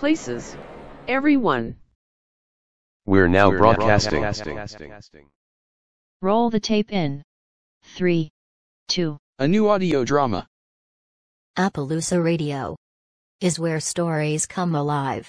places. Everyone. We're now We're now broadcasting. Roll the tape in. 3, 2, A new audio drama. Appaloosa Radio is where stories come alive.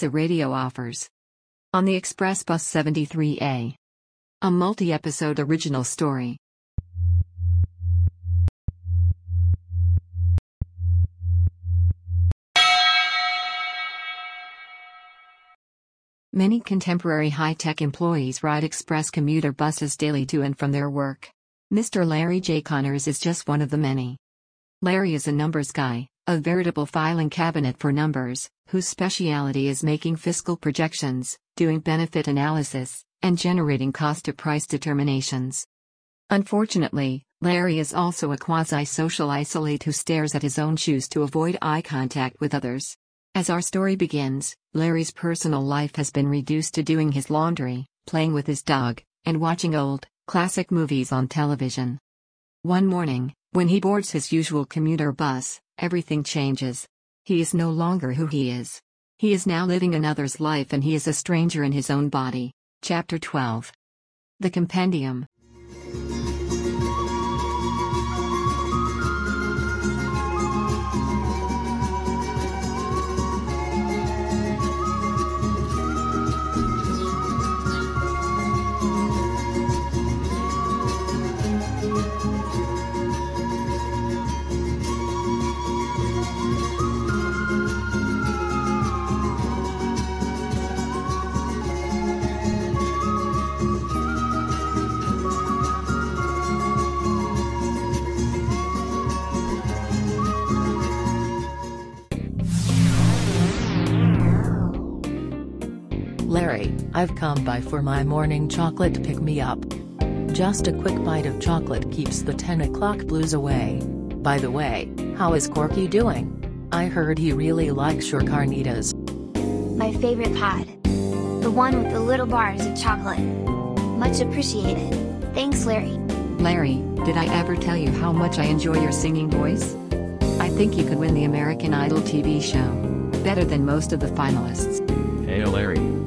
Appaloosa Radio offers. On the Express Bus 73A. A multi episode original story. Many contemporary high tech employees ride express commuter buses daily to and from their work. Mr. Larry J. Connors is just one of the many. Larry is a numbers guy, a veritable filing cabinet for numbers, whose speciality is making fiscal projections, doing benefit analysis, and generating cost to price determinations. Unfortunately, Larry is also a quasi social isolate who stares at his own shoes to avoid eye contact with others. As our story begins, Larry's personal life has been reduced to doing his laundry, playing with his dog, and watching old, classic movies on television. One morning, when he boards his usual commuter bus, everything changes. He is no longer who he is. He is now living another's life and he is a stranger in his own body. Chapter 12 The Compendium. I've come by for my morning chocolate to pick me up. Just a quick bite of chocolate keeps the 10 o'clock blues away. By the way, how is Corky doing? I heard he really likes your carnitas. My favorite pod. The one with the little bars of chocolate. Much appreciated. Thanks, Larry. Larry, did I ever tell you how much I enjoy your singing voice? I think you could win the American Idol TV show. Better than most of the finalists. Hey Larry.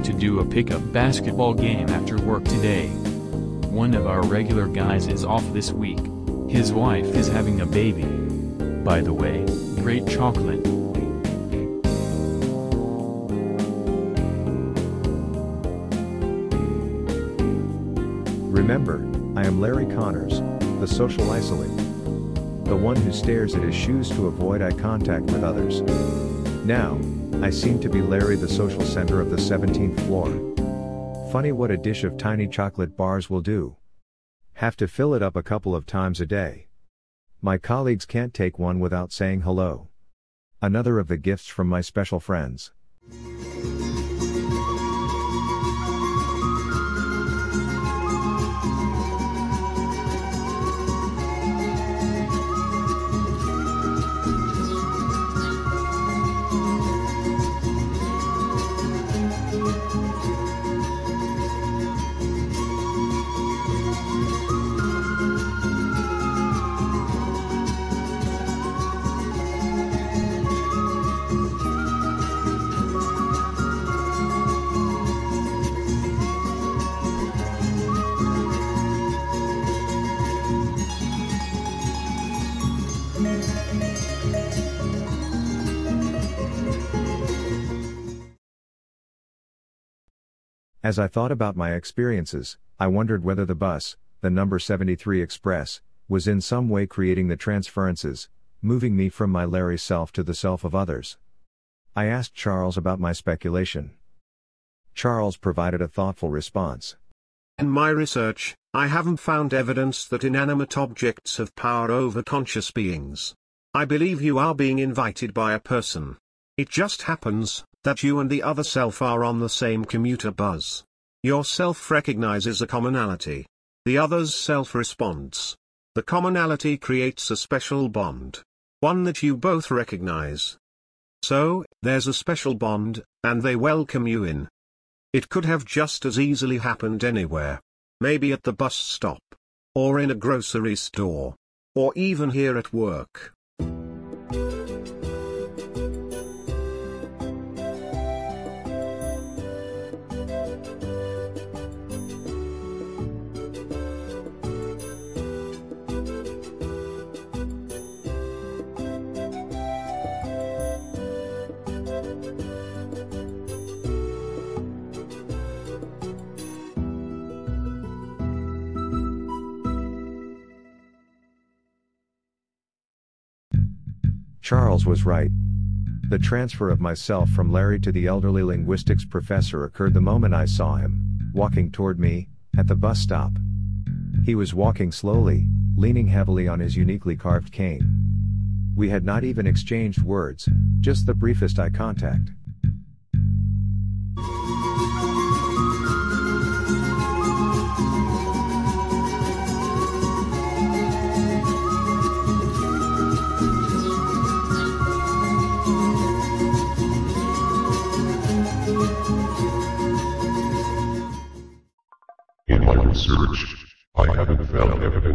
Want to do a pickup basketball game after work today? One of our regular guys is off this week. His wife is having a baby. By the way, great chocolate. Remember, I am Larry Connors, the social isolate. The one who stares at his shoes to avoid eye contact with others. Now, I seem to be Larry the social center of the 17th floor. Funny what a dish of tiny chocolate bars will do. Have to fill it up a couple of times a day. My colleagues can't take one without saying hello. Another of the gifts from my special friends. As I thought about my experiences, I wondered whether the bus, the number 73 Express, was in some way creating the transferences, moving me from my Larry self to the self of others. I asked Charles about my speculation. Charles provided a thoughtful response. In my research, I haven't found evidence that inanimate objects have power over conscious beings. I believe you are being invited by a person. It just happens that you and the other self are on the same commuter bus. Your self recognizes a commonality. The other's self responds. The commonality creates a special bond. One that you both recognize. So, there's a special bond, and they welcome you in. It could have just as easily happened anywhere. Maybe at the bus stop. Or in a grocery store. Or even here at work. Charles was right. The transfer of myself from Larry to the elderly linguistics professor occurred the moment I saw him, walking toward me, at the bus stop. He was walking slowly, leaning heavily on his uniquely carved cane. We had not even exchanged words, just the briefest eye contact.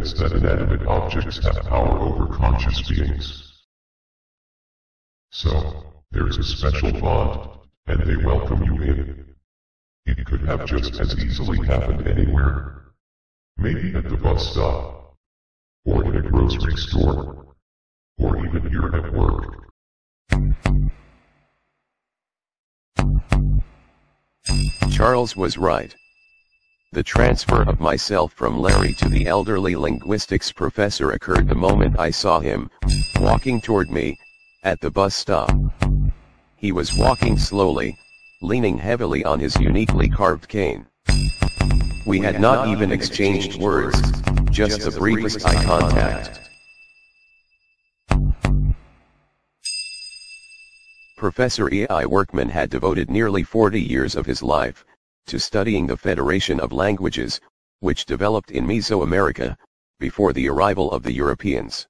Evidence that inanimate objects have power over conscious beings. So, there's a special bond, and they welcome you in. It could have just as easily happened anywhere. Maybe at the bus stop. Or in a grocery store. Or even here at work. Charles was right. The transfer of myself from Larry to the elderly linguistics professor occurred the moment I saw him, walking toward me, at the bus stop. He was walking slowly, leaning heavily on his uniquely carved cane. We had not even exchanged words, just the briefest eye contact. Professor E.I. Workman had devoted nearly 40 years of his life to studying the Federation of Languages, which developed in Mesoamerica, before the arrival of the Europeans.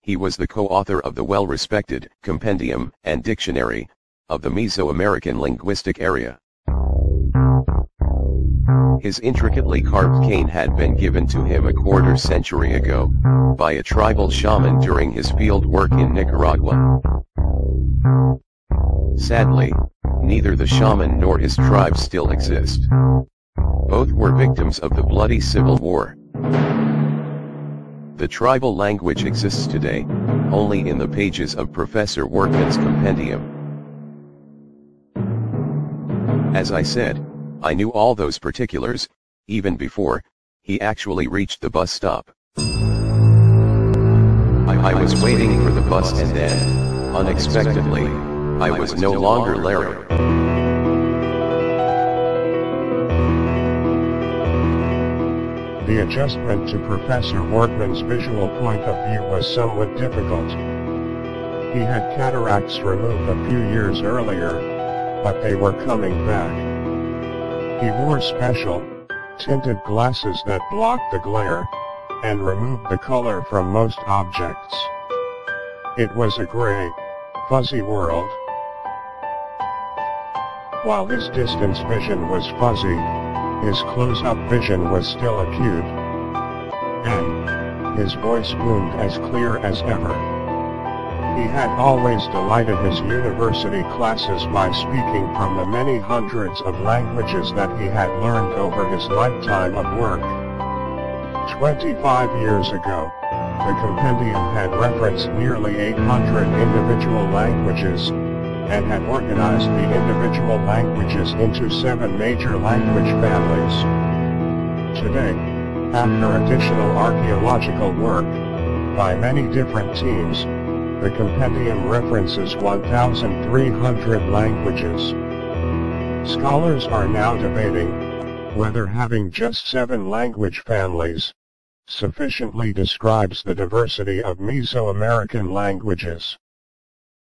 He was the co-author of the well-respected Compendium and Dictionary of the Mesoamerican linguistic area. His intricately carved cane had been given to him a quarter century ago, by a tribal shaman during his field work in Nicaragua. Sadly, neither the shaman nor his tribe still exist. Both were victims of the bloody civil war. The tribal language exists today, only in the pages of Professor Workman's compendium. As I said, I knew all those particulars, even before, he actually reached the bus stop. I, I was waiting for the bus and then, unexpectedly, I was no longer Larry. The adjustment to Professor Workman's visual point of view was somewhat difficult. He had cataracts removed a few years earlier, but they were coming back. He wore special, tinted glasses that blocked the glare, and removed the color from most objects. It was a gray, fuzzy world. While his distance vision was fuzzy, his close-up vision was still acute. And his voice boomed as clear as ever. He had always delighted his university classes by speaking from the many hundreds of languages that he had learned over his lifetime of work. 25 years ago, the compendium had referenced nearly 800 individual languages, and had organized the individual languages into seven major language families. Today, after additional archaeological work, by many different teams, the compendium references 1,300 languages. Scholars are now debating whether having just seven language families sufficiently describes the diversity of Mesoamerican languages.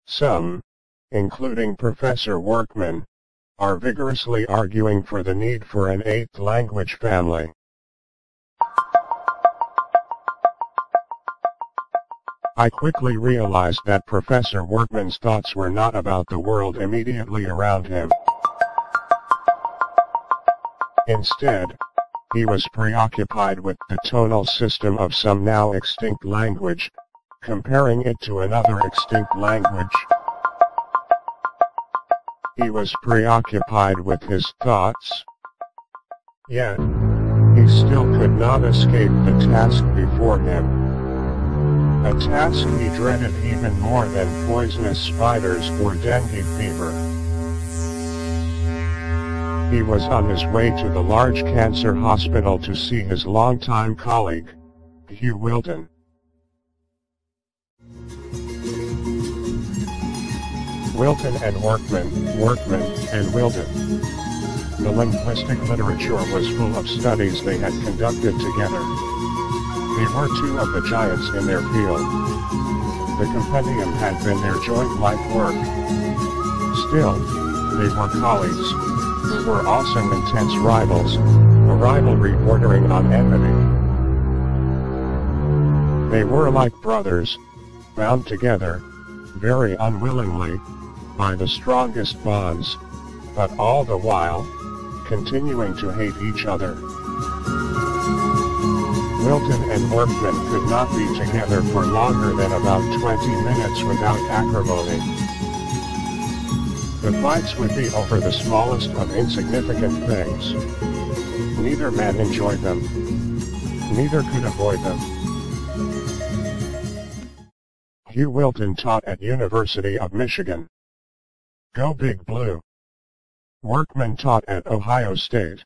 Some, including Professor Workman, are vigorously arguing for the need for an eighth language family. I quickly realized that Professor Workman's thoughts were not about the world immediately around him. Instead, he was preoccupied with the tonal system of some now extinct language, comparing it to another extinct language. He was preoccupied with his thoughts. Yet, he still could not escape the task before him. A task he dreaded even more than poisonous spiders or dengue fever. He was on his way to the large cancer hospital to see his longtime colleague, Hugh Wilton. Wilton and Workman, Workman and Wilton. The linguistic literature was full of studies they had conducted together. They were two of the giants in their field. The compendium had been their joint life work. Still, they were colleagues, who were also intense rivals, a rivalry bordering on enmity. They were like brothers, bound together, very unwillingly, by the strongest bonds, but all the while, continuing to hate each other. Wilton and Workman could not be together for longer than about 20 minutes without acrimony. The fights would be over the smallest of insignificant things. Neither man enjoyed them. Neither could avoid them. Hugh Wilton taught at University of Michigan. Go Big Blue. Workman taught at Ohio State.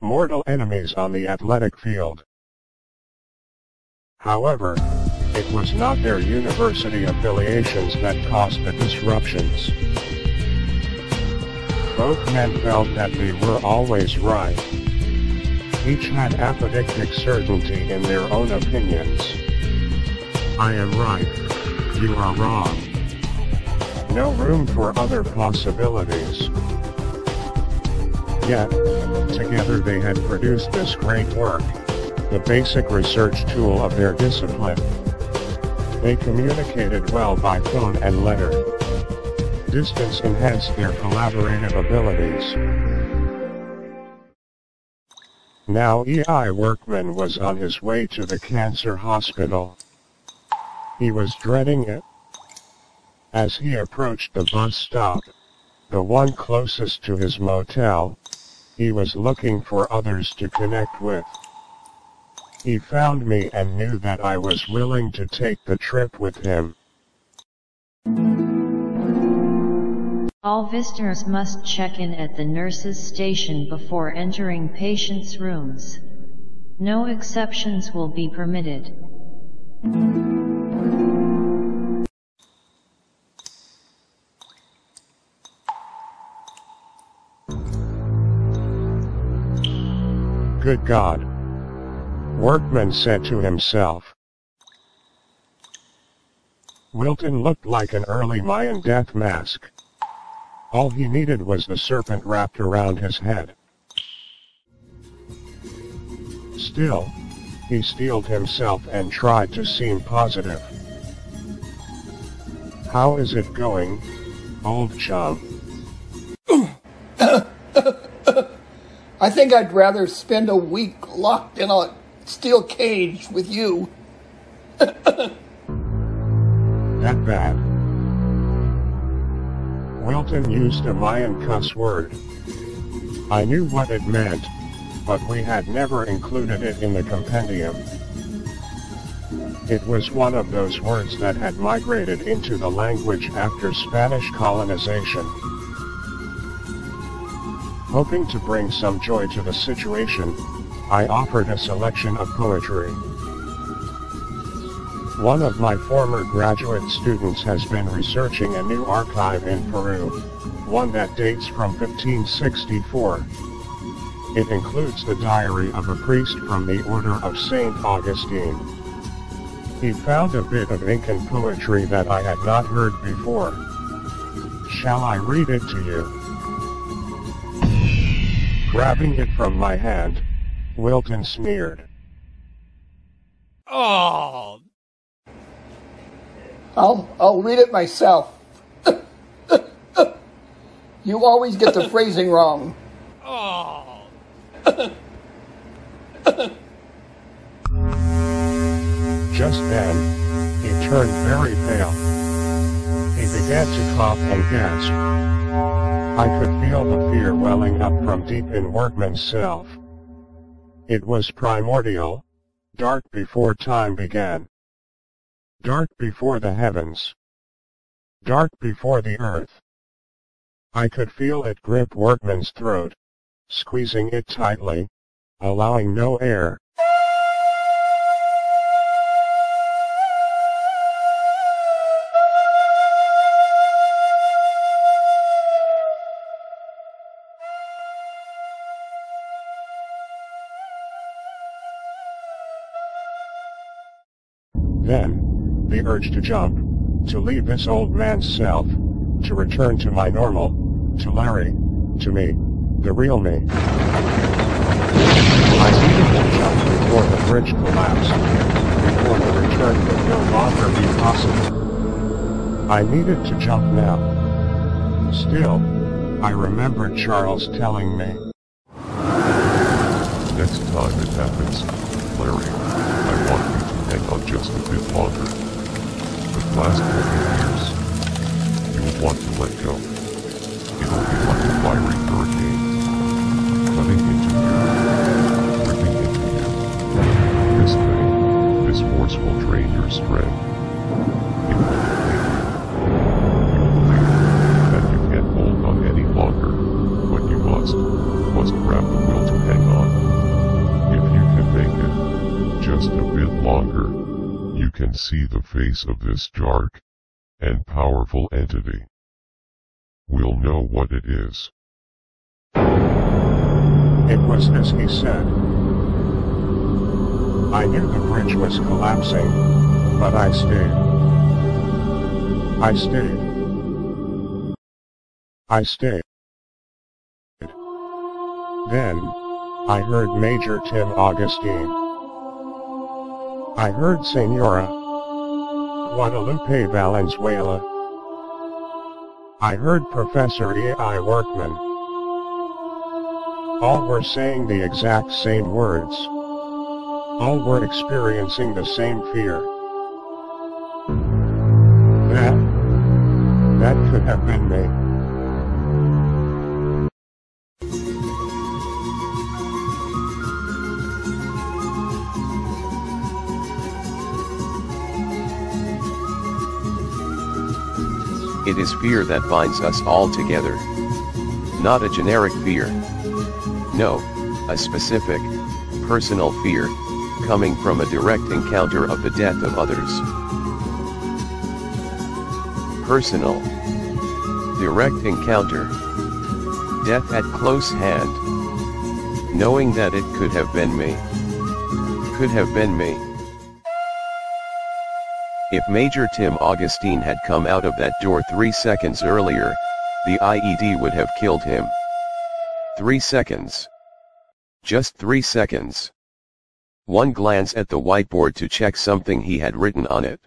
Mortal enemies on the athletic field. However, it was not their university affiliations that caused the disruptions. Both men felt that they were always right. Each had apodictic certainty in their own opinions. I am right. You are wrong no room for other possibilities. Yet, together they had produced this great work, the basic research tool of their discipline. They communicated well by phone and letter. Distance enhanced their collaborative abilities. Now E.I. Workman was on his way to the cancer hospital. He was dreading it. As he approached the bus stop, the one closest to his motel, he was looking for others to connect with. He found me and knew that I was willing to take the trip with him. All visitors must check in at the nurse's station before entering patients' rooms. No exceptions will be permitted. Good God! Workman said to himself. Wilton looked like an early Mayan death mask. All he needed was the serpent wrapped around his head. Still, he steeled himself and tried to seem positive. How is it going, old chum? I think I'd rather spend a week locked in a steel cage with you. that bad. Wilton used a Mayan cuss word. I knew what it meant, but we had never included it in the compendium. It was one of those words that had migrated into the language after Spanish colonization. Hoping to bring some joy to the situation, I offered a selection of poetry. One of my former graduate students has been researching a new archive in Peru, one that dates from 1564. It includes the diary of a priest from the Order of St. Augustine. He found a bit of Incan poetry that I had not heard before. Shall I read it to you? Grabbing it from my hand, Wilton sneered. Oh. I'll I'll read it myself. you always get the phrasing wrong. Oh. Just then, he turned very pale. He began to cough and gasp. I could feel the fear welling up from deep in Workman's self. It was primordial, dark before time began. Dark before the heavens. Dark before the earth. I could feel it grip Workman's throat, squeezing it tightly, allowing no air. Then, the urge to jump, to leave this old man's self, to return to my normal, to Larry, to me, the real me. I needed to jump before the bridge collapsed, before the return would no longer be possible. I needed to jump now. Still, I remember Charles telling me. Next time it happens, Larry, just a bit longer. The last see the face of this dark and powerful entity. We'll know what it is. It was as he said. I knew the bridge was collapsing, but I stayed. I stayed. I stayed. Then, I heard Major Tim Augustine. I heard Senora Guadalupe Valenzuela. I heard Professor E.I. Workman. All were saying the exact same words. All were experiencing the same fear. That, that could have been me. It is fear that binds us all together. Not a generic fear. No, a specific, personal fear, coming from a direct encounter of the death of others. Personal. Direct encounter. Death at close hand. Knowing that it could have been me. Could have been me. If Major Tim Augustine had come out of that door three seconds earlier, the IED would have killed him. Three seconds. Just three seconds. One glance at the whiteboard to check something he had written on it.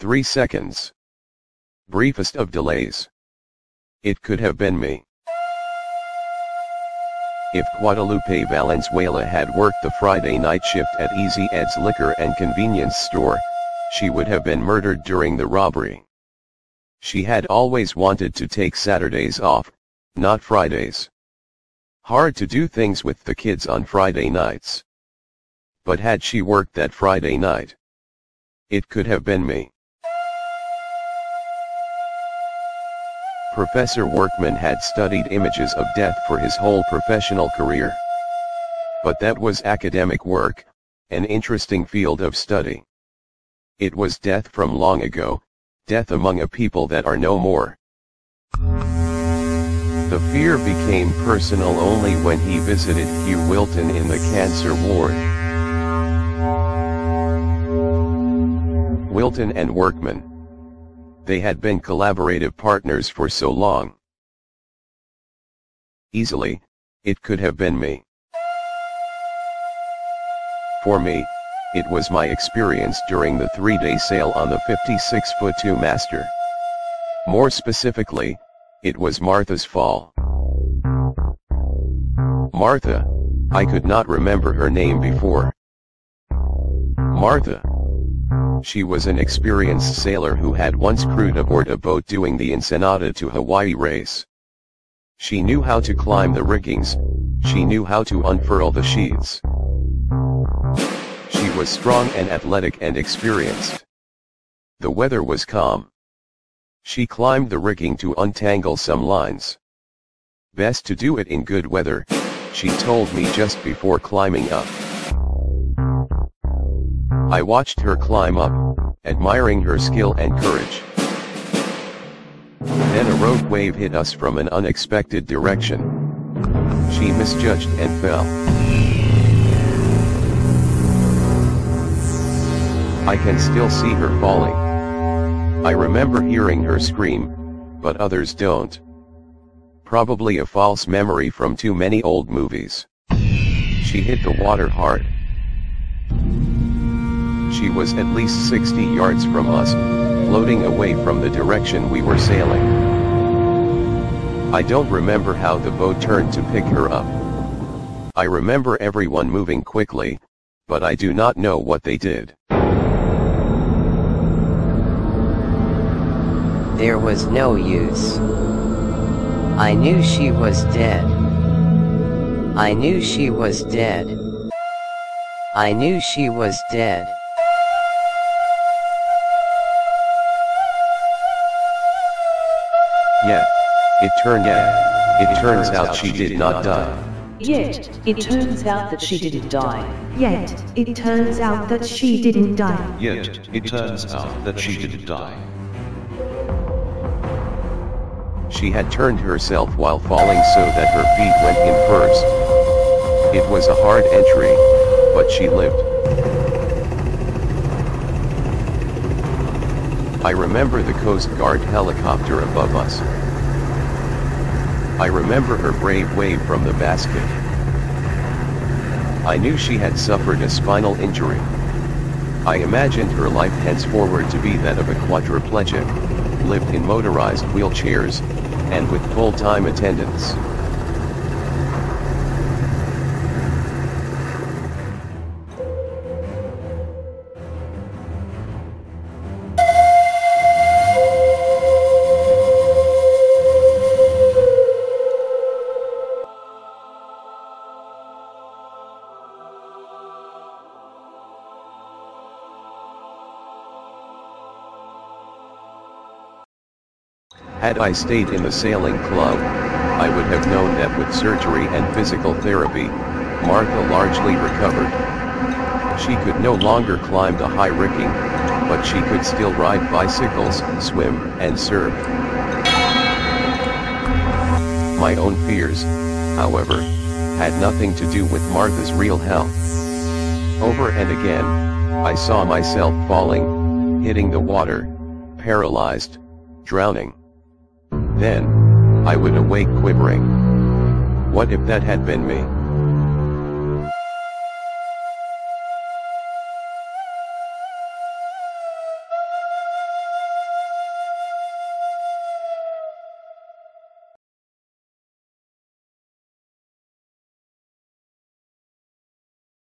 Three seconds. Briefest of delays. It could have been me. If Guadalupe Valenzuela had worked the Friday night shift at Easy Ed's liquor and convenience store, she would have been murdered during the robbery. She had always wanted to take Saturdays off, not Fridays. Hard to do things with the kids on Friday nights. But had she worked that Friday night? It could have been me. Professor Workman had studied images of death for his whole professional career. But that was academic work, an interesting field of study. It was death from long ago, death among a people that are no more. The fear became personal only when he visited Hugh Wilton in the cancer ward. Wilton and Workman. They had been collaborative partners for so long. Easily, it could have been me. For me, it was my experience during the three-day sail on the 56-foot 2 master. More specifically, it was Martha's fall. Martha, I could not remember her name before. Martha. She was an experienced sailor who had once crewed aboard a boat doing the Ensenada to Hawaii race. She knew how to climb the riggings, she knew how to unfurl the sheaths. Was strong and athletic and experienced. The weather was calm. She climbed the rigging to untangle some lines. Best to do it in good weather, she told me just before climbing up. I watched her climb up, admiring her skill and courage. Then a rogue wave hit us from an unexpected direction. She misjudged and fell. I can still see her falling. I remember hearing her scream, but others don't. Probably a false memory from too many old movies. She hit the water hard. She was at least 60 yards from us, floating away from the direction we were sailing. I don't remember how the boat turned to pick her up. I remember everyone moving quickly, but I do not know what they did. There was no use. I knew she was dead. I knew she was dead. I knew she was dead. Yet, it turned out, it turns out she did not die. Yet, it turns out that she didn't die. Yet, it turns out that she didn't die. Yet, it turns out that she didn't die. She had turned herself while falling so that her feet went in first. It was a hard entry, but she lived. I remember the Coast Guard helicopter above us. I remember her brave wave from the basket. I knew she had suffered a spinal injury. I imagined her life henceforward to be that of a quadriplegic, lived in motorized wheelchairs, and with full-time attendants. Had I stayed in the sailing club, I would have known that with surgery and physical therapy, Martha largely recovered. She could no longer climb the high rigging, but she could still ride bicycles, swim, and surf. My own fears, however, had nothing to do with Martha's real health. Over and again, I saw myself falling, hitting the water, paralyzed, drowning. Then, I would awake quivering. What if that had been me?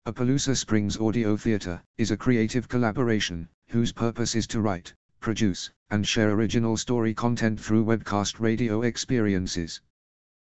Appaloosa Springs Audio Theater is a creative collaboration whose purpose is to write, produce, and share original story content through webcast radio experiences.